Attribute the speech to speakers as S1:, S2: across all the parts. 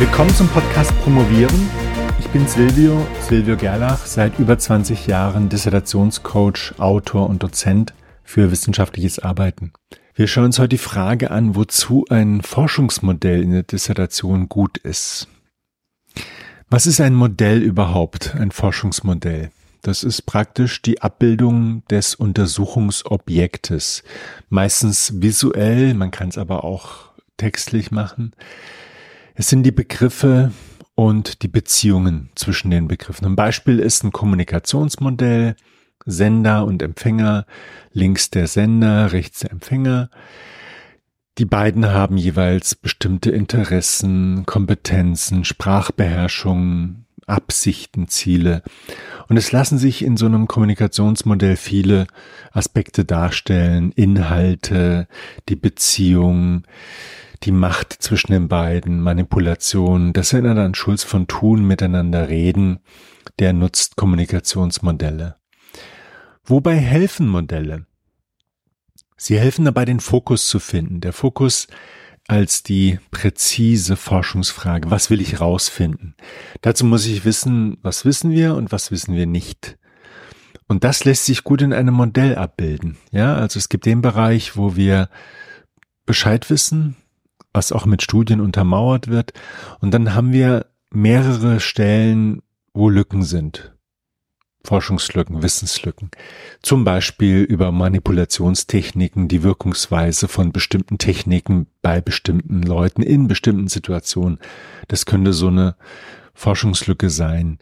S1: Willkommen zum Podcast Promovieren. Ich bin Silvio, Silvio Gerlach, seit über 20 Jahren Dissertationscoach, Autor und Dozent für wissenschaftliches Arbeiten. Wir schauen uns heute die Frage an, wozu ein Forschungsmodell in der Dissertation gut ist. Was ist ein Modell überhaupt, ein Forschungsmodell? Das ist praktisch die Abbildung des Untersuchungsobjektes. Meistens visuell, man kann es aber auch textlich machen. Es sind die Begriffe und die Beziehungen zwischen den Begriffen. Ein Beispiel ist ein Kommunikationsmodell, Sender und Empfänger, links der Sender, rechts der Empfänger. Die beiden haben jeweils bestimmte Interessen, Kompetenzen, Sprachbeherrschung, Absichten, Ziele. Und es lassen sich in so einem Kommunikationsmodell viele Aspekte darstellen, Inhalte, die Beziehung, die Macht zwischen den beiden, Manipulation. Das erinnert an Schulz von Thun, miteinander reden. Der nutzt Kommunikationsmodelle. Wobei helfen Modelle? Sie helfen dabei, den Fokus zu finden. Der Fokus als die präzise Forschungsfrage. Was will ich rausfinden? Dazu muss ich wissen, was wissen wir und was wissen wir nicht. Und das lässt sich gut in einem Modell abbilden. Ja, also es gibt den Bereich, wo wir Bescheid wissen, was auch mit Studien untermauert wird. Und dann haben wir mehrere Stellen, wo Lücken sind. Forschungslücken, Wissenslücken. Zum Beispiel über Manipulationstechniken, die Wirkungsweise von bestimmten Techniken bei bestimmten Leuten in bestimmten Situationen. Das könnte so eine Forschungslücke sein.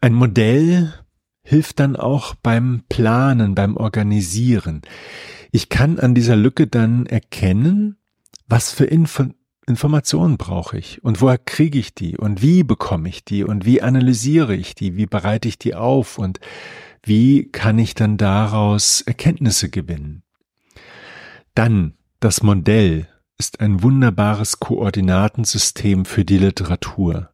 S1: Ein Modell hilft dann auch beim Planen, beim Organisieren. Ich kann an dieser Lücke dann erkennen, was für Info Informationen brauche ich und woher kriege ich die und wie bekomme ich die und wie analysiere ich die, wie bereite ich die auf und wie kann ich dann daraus Erkenntnisse gewinnen. Dann das Modell ist ein wunderbares Koordinatensystem für die Literatur.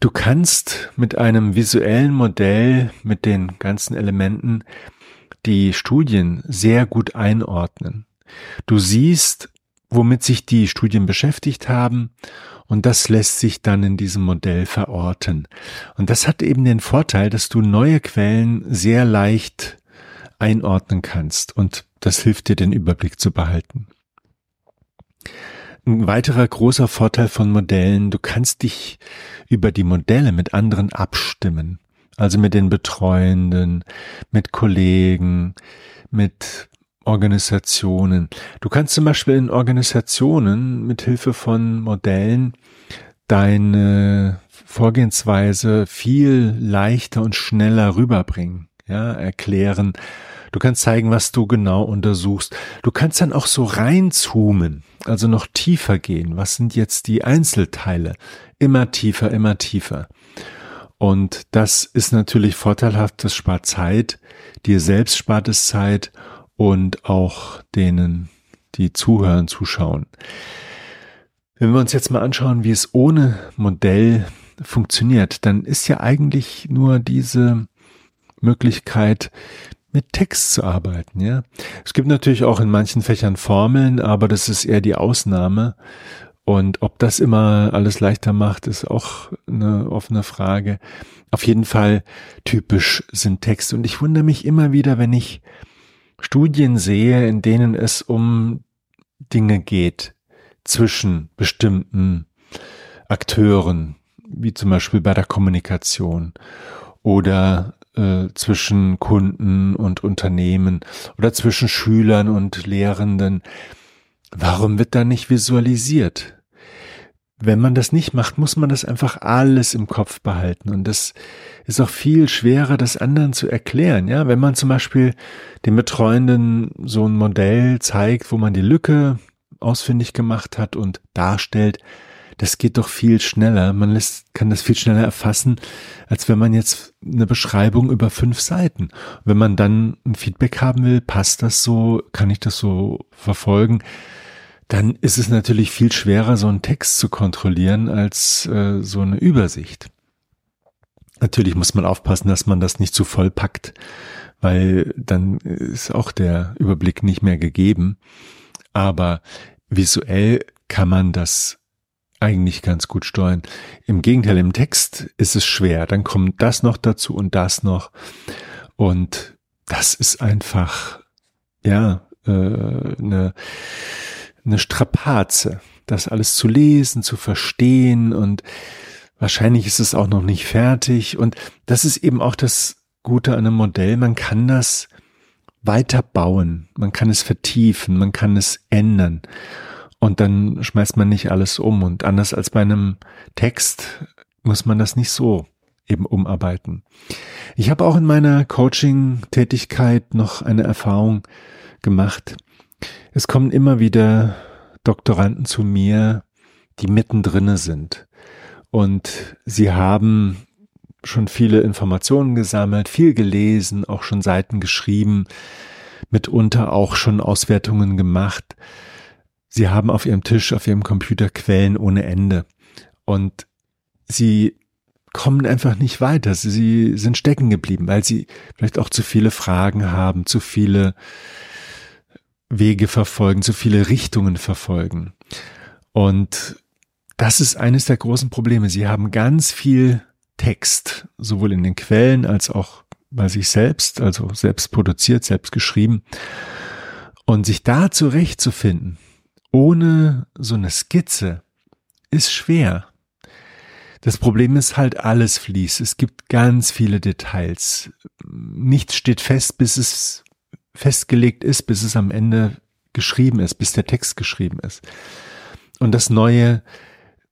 S1: Du kannst mit einem visuellen Modell, mit den ganzen Elementen, die Studien sehr gut einordnen. Du siehst, womit sich die Studien beschäftigt haben. Und das lässt sich dann in diesem Modell verorten. Und das hat eben den Vorteil, dass du neue Quellen sehr leicht einordnen kannst. Und das hilft dir, den Überblick zu behalten. Ein weiterer großer Vorteil von Modellen, du kannst dich über die Modelle mit anderen abstimmen. Also mit den Betreuenden, mit Kollegen, mit Organisationen. Du kannst zum Beispiel in Organisationen mit Hilfe von Modellen deine Vorgehensweise viel leichter und schneller rüberbringen, ja, erklären. Du kannst zeigen, was du genau untersuchst. Du kannst dann auch so reinzoomen, also noch tiefer gehen. Was sind jetzt die Einzelteile? Immer tiefer, immer tiefer. Und das ist natürlich vorteilhaft, das spart Zeit, dir selbst spart es Zeit und auch denen, die zuhören, zuschauen. Wenn wir uns jetzt mal anschauen, wie es ohne Modell funktioniert, dann ist ja eigentlich nur diese Möglichkeit, mit Text zu arbeiten, ja. Es gibt natürlich auch in manchen Fächern Formeln, aber das ist eher die Ausnahme. Und ob das immer alles leichter macht, ist auch eine offene Frage. Auf jeden Fall typisch sind Texte. Und ich wundere mich immer wieder, wenn ich Studien sehe, in denen es um Dinge geht zwischen bestimmten Akteuren, wie zum Beispiel bei der Kommunikation oder äh, zwischen Kunden und Unternehmen oder zwischen Schülern und Lehrenden. Warum wird da nicht visualisiert? Wenn man das nicht macht, muss man das einfach alles im Kopf behalten. Und das ist auch viel schwerer, das anderen zu erklären. Ja, wenn man zum Beispiel dem Betreuenden so ein Modell zeigt, wo man die Lücke ausfindig gemacht hat und darstellt, das geht doch viel schneller. Man lässt, kann das viel schneller erfassen, als wenn man jetzt eine Beschreibung über fünf Seiten. Wenn man dann ein Feedback haben will, passt das so, kann ich das so verfolgen? Dann ist es natürlich viel schwerer, so einen Text zu kontrollieren als äh, so eine Übersicht. Natürlich muss man aufpassen, dass man das nicht zu voll packt, weil dann ist auch der Überblick nicht mehr gegeben. Aber visuell kann man das eigentlich ganz gut steuern. Im Gegenteil, im Text ist es schwer. Dann kommt das noch dazu und das noch. Und das ist einfach, ja, äh, eine, eine Strapaze, das alles zu lesen, zu verstehen und wahrscheinlich ist es auch noch nicht fertig. Und das ist eben auch das Gute an einem Modell. Man kann das weiter bauen, man kann es vertiefen, man kann es ändern. Und dann schmeißt man nicht alles um. Und anders als bei einem Text muss man das nicht so eben umarbeiten. Ich habe auch in meiner Coaching-Tätigkeit noch eine Erfahrung gemacht. Es kommen immer wieder Doktoranden zu mir, die mittendrinne sind. Und sie haben schon viele Informationen gesammelt, viel gelesen, auch schon Seiten geschrieben, mitunter auch schon Auswertungen gemacht. Sie haben auf ihrem Tisch, auf ihrem Computer Quellen ohne Ende. Und sie kommen einfach nicht weiter. Sie sind stecken geblieben, weil sie vielleicht auch zu viele Fragen haben, zu viele Wege verfolgen, zu viele Richtungen verfolgen. Und das ist eines der großen Probleme. Sie haben ganz viel Text, sowohl in den Quellen als auch bei sich selbst, also selbst produziert, selbst geschrieben. Und sich da zurechtzufinden, ohne so eine Skizze, ist schwer. Das Problem ist halt, alles fließt. Es gibt ganz viele Details. Nichts steht fest, bis es festgelegt ist, bis es am Ende geschrieben ist, bis der Text geschrieben ist. Und das Neue,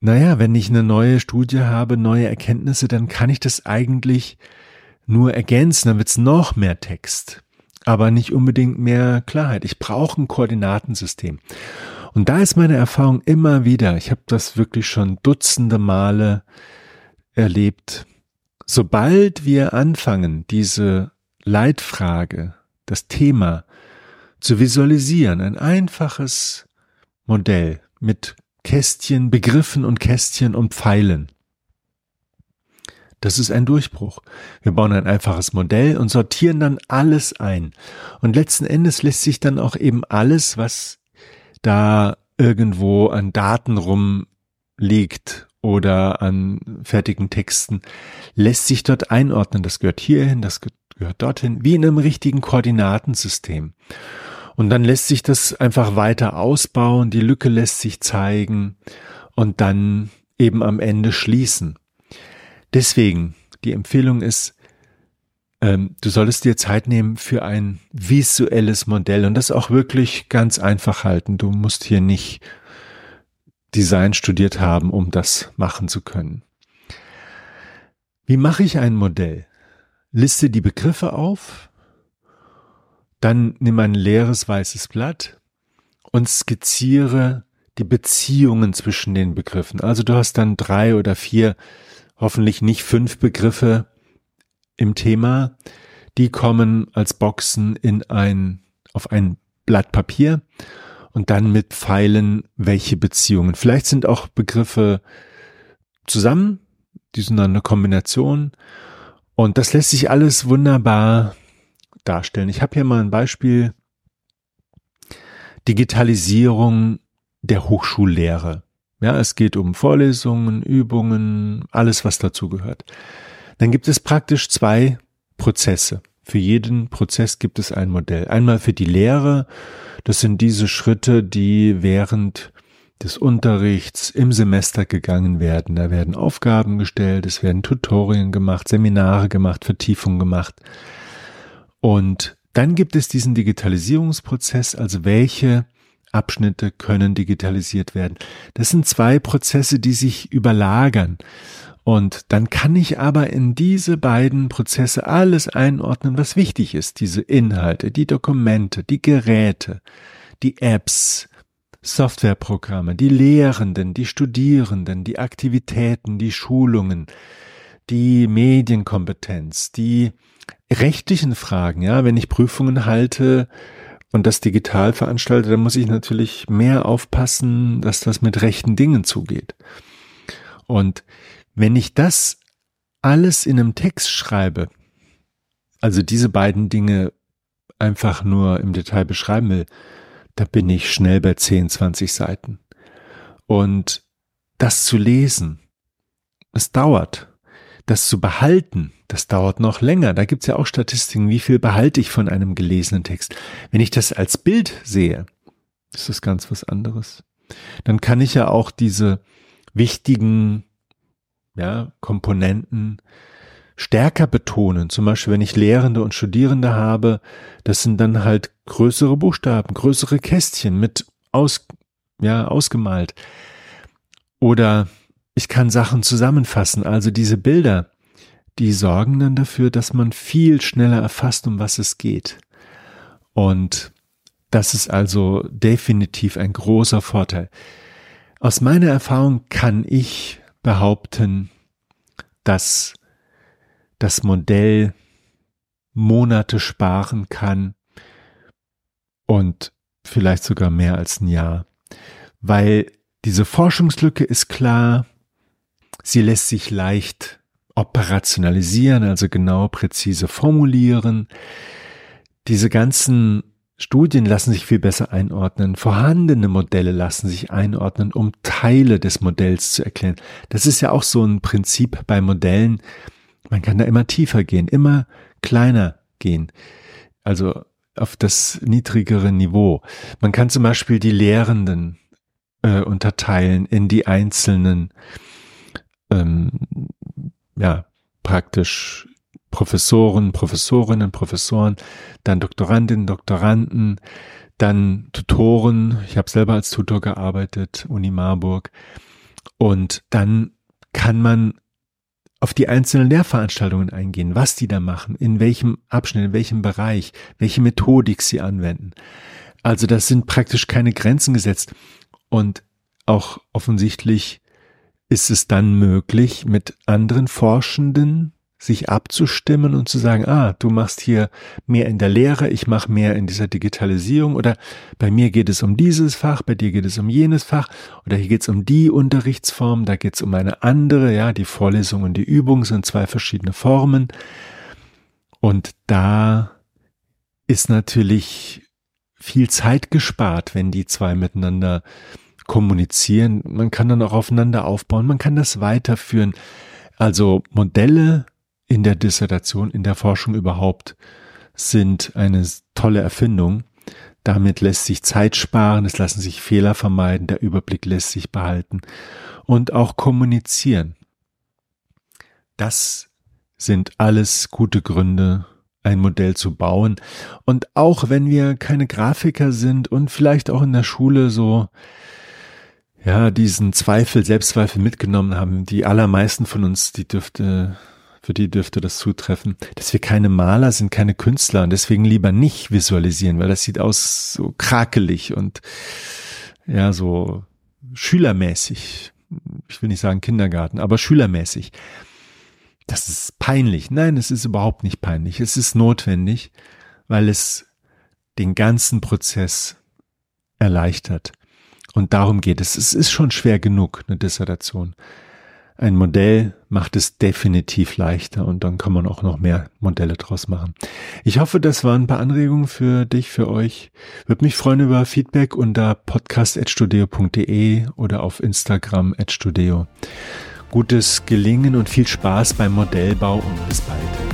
S1: naja, wenn ich eine neue Studie habe, neue Erkenntnisse, dann kann ich das eigentlich nur ergänzen, dann wird's noch mehr Text, aber nicht unbedingt mehr Klarheit. Ich brauche ein Koordinatensystem. Und da ist meine Erfahrung immer wieder, ich habe das wirklich schon dutzende Male erlebt, sobald wir anfangen, diese Leitfrage, das Thema zu visualisieren, ein einfaches Modell mit Kästchen, Begriffen und Kästchen und Pfeilen. Das ist ein Durchbruch. Wir bauen ein einfaches Modell und sortieren dann alles ein. Und letzten Endes lässt sich dann auch eben alles, was da irgendwo an Daten rumliegt oder an fertigen Texten, lässt sich dort einordnen. Das gehört hierhin, das gehört dorthin, wie in einem richtigen Koordinatensystem. Und dann lässt sich das einfach weiter ausbauen, die Lücke lässt sich zeigen und dann eben am Ende schließen. Deswegen, die Empfehlung ist, ähm, du solltest dir Zeit nehmen für ein visuelles Modell und das auch wirklich ganz einfach halten. Du musst hier nicht Design studiert haben, um das machen zu können. Wie mache ich ein Modell? Liste die Begriffe auf, dann nimm ein leeres weißes Blatt und skizziere die Beziehungen zwischen den Begriffen. Also du hast dann drei oder vier, hoffentlich nicht fünf Begriffe, im Thema, die kommen als Boxen in ein, auf ein Blatt Papier und dann mit Pfeilen, welche Beziehungen. Vielleicht sind auch Begriffe zusammen, die sind dann eine Kombination und das lässt sich alles wunderbar darstellen. Ich habe hier mal ein Beispiel. Digitalisierung der Hochschullehre. Ja, es geht um Vorlesungen, Übungen, alles, was dazu gehört dann gibt es praktisch zwei Prozesse. Für jeden Prozess gibt es ein Modell. Einmal für die Lehre, das sind diese Schritte, die während des Unterrichts im Semester gegangen werden. Da werden Aufgaben gestellt, es werden Tutorien gemacht, Seminare gemacht, Vertiefungen gemacht. Und dann gibt es diesen Digitalisierungsprozess, also welche Abschnitte können digitalisiert werden. Das sind zwei Prozesse, die sich überlagern. Und dann kann ich aber in diese beiden Prozesse alles einordnen, was wichtig ist. Diese Inhalte, die Dokumente, die Geräte, die Apps, Softwareprogramme, die Lehrenden, die Studierenden, die Aktivitäten, die Schulungen, die Medienkompetenz, die rechtlichen Fragen, ja, wenn ich Prüfungen halte und das digital veranstalte, dann muss ich natürlich mehr aufpassen, dass das mit rechten Dingen zugeht. Und wenn ich das alles in einem Text schreibe, also diese beiden Dinge einfach nur im Detail beschreiben will, da bin ich schnell bei 10, 20 Seiten. Und das zu lesen, es dauert. Das zu behalten, das dauert noch länger. Da gibt's ja auch Statistiken, wie viel behalte ich von einem gelesenen Text. Wenn ich das als Bild sehe, ist das ganz was anderes. Dann kann ich ja auch diese wichtigen ja, Komponenten stärker betonen. Zum Beispiel, wenn ich Lehrende und Studierende habe, das sind dann halt größere Buchstaben, größere Kästchen mit aus, ja, ausgemalt. Oder ich kann Sachen zusammenfassen. Also diese Bilder, die sorgen dann dafür, dass man viel schneller erfasst, um was es geht. Und das ist also definitiv ein großer Vorteil. Aus meiner Erfahrung kann ich behaupten, dass das Modell Monate sparen kann und vielleicht sogar mehr als ein Jahr, weil diese Forschungslücke ist klar, sie lässt sich leicht operationalisieren, also genau präzise formulieren. Diese ganzen Studien lassen sich viel besser einordnen. Vorhandene Modelle lassen sich einordnen, um Teile des Modells zu erklären. Das ist ja auch so ein Prinzip bei Modellen. Man kann da immer tiefer gehen, immer kleiner gehen. Also auf das niedrigere Niveau. Man kann zum Beispiel die Lehrenden äh, unterteilen in die einzelnen, ähm, ja, praktisch Professoren, Professorinnen, Professoren, dann Doktorandinnen, Doktoranden, dann Tutoren. Ich habe selber als Tutor gearbeitet, Uni Marburg. Und dann kann man auf die einzelnen Lehrveranstaltungen eingehen, was die da machen, in welchem Abschnitt, in welchem Bereich, welche Methodik sie anwenden. Also das sind praktisch keine Grenzen gesetzt. Und auch offensichtlich ist es dann möglich, mit anderen Forschenden sich abzustimmen und zu sagen, ah, du machst hier mehr in der Lehre, ich mache mehr in dieser Digitalisierung oder bei mir geht es um dieses Fach, bei dir geht es um jenes Fach oder hier geht es um die Unterrichtsform, da geht es um eine andere, ja, die Vorlesung und die Übung sind zwei verschiedene Formen und da ist natürlich viel Zeit gespart, wenn die zwei miteinander kommunizieren. Man kann dann auch aufeinander aufbauen, man kann das weiterführen. Also Modelle in der Dissertation, in der Forschung überhaupt, sind eine tolle Erfindung. Damit lässt sich Zeit sparen, es lassen sich Fehler vermeiden, der Überblick lässt sich behalten und auch kommunizieren. Das sind alles gute Gründe, ein Modell zu bauen. Und auch wenn wir keine Grafiker sind und vielleicht auch in der Schule so, ja, diesen Zweifel, Selbstzweifel mitgenommen haben, die allermeisten von uns, die dürfte für die dürfte das zutreffen, dass wir keine Maler sind, keine Künstler und deswegen lieber nicht visualisieren, weil das sieht aus so krakelig und ja, so schülermäßig. Ich will nicht sagen Kindergarten, aber schülermäßig. Das ist peinlich. Nein, es ist überhaupt nicht peinlich. Es ist notwendig, weil es den ganzen Prozess erleichtert. Und darum geht es. Es ist schon schwer genug, eine Dissertation. Ein Modell macht es definitiv leichter und dann kann man auch noch mehr Modelle draus machen. Ich hoffe, das waren ein paar Anregungen für dich, für euch. Würde mich freuen über Feedback unter podcast.studio.de oder auf Instagram at Gutes Gelingen und viel Spaß beim Modellbau und bis bald.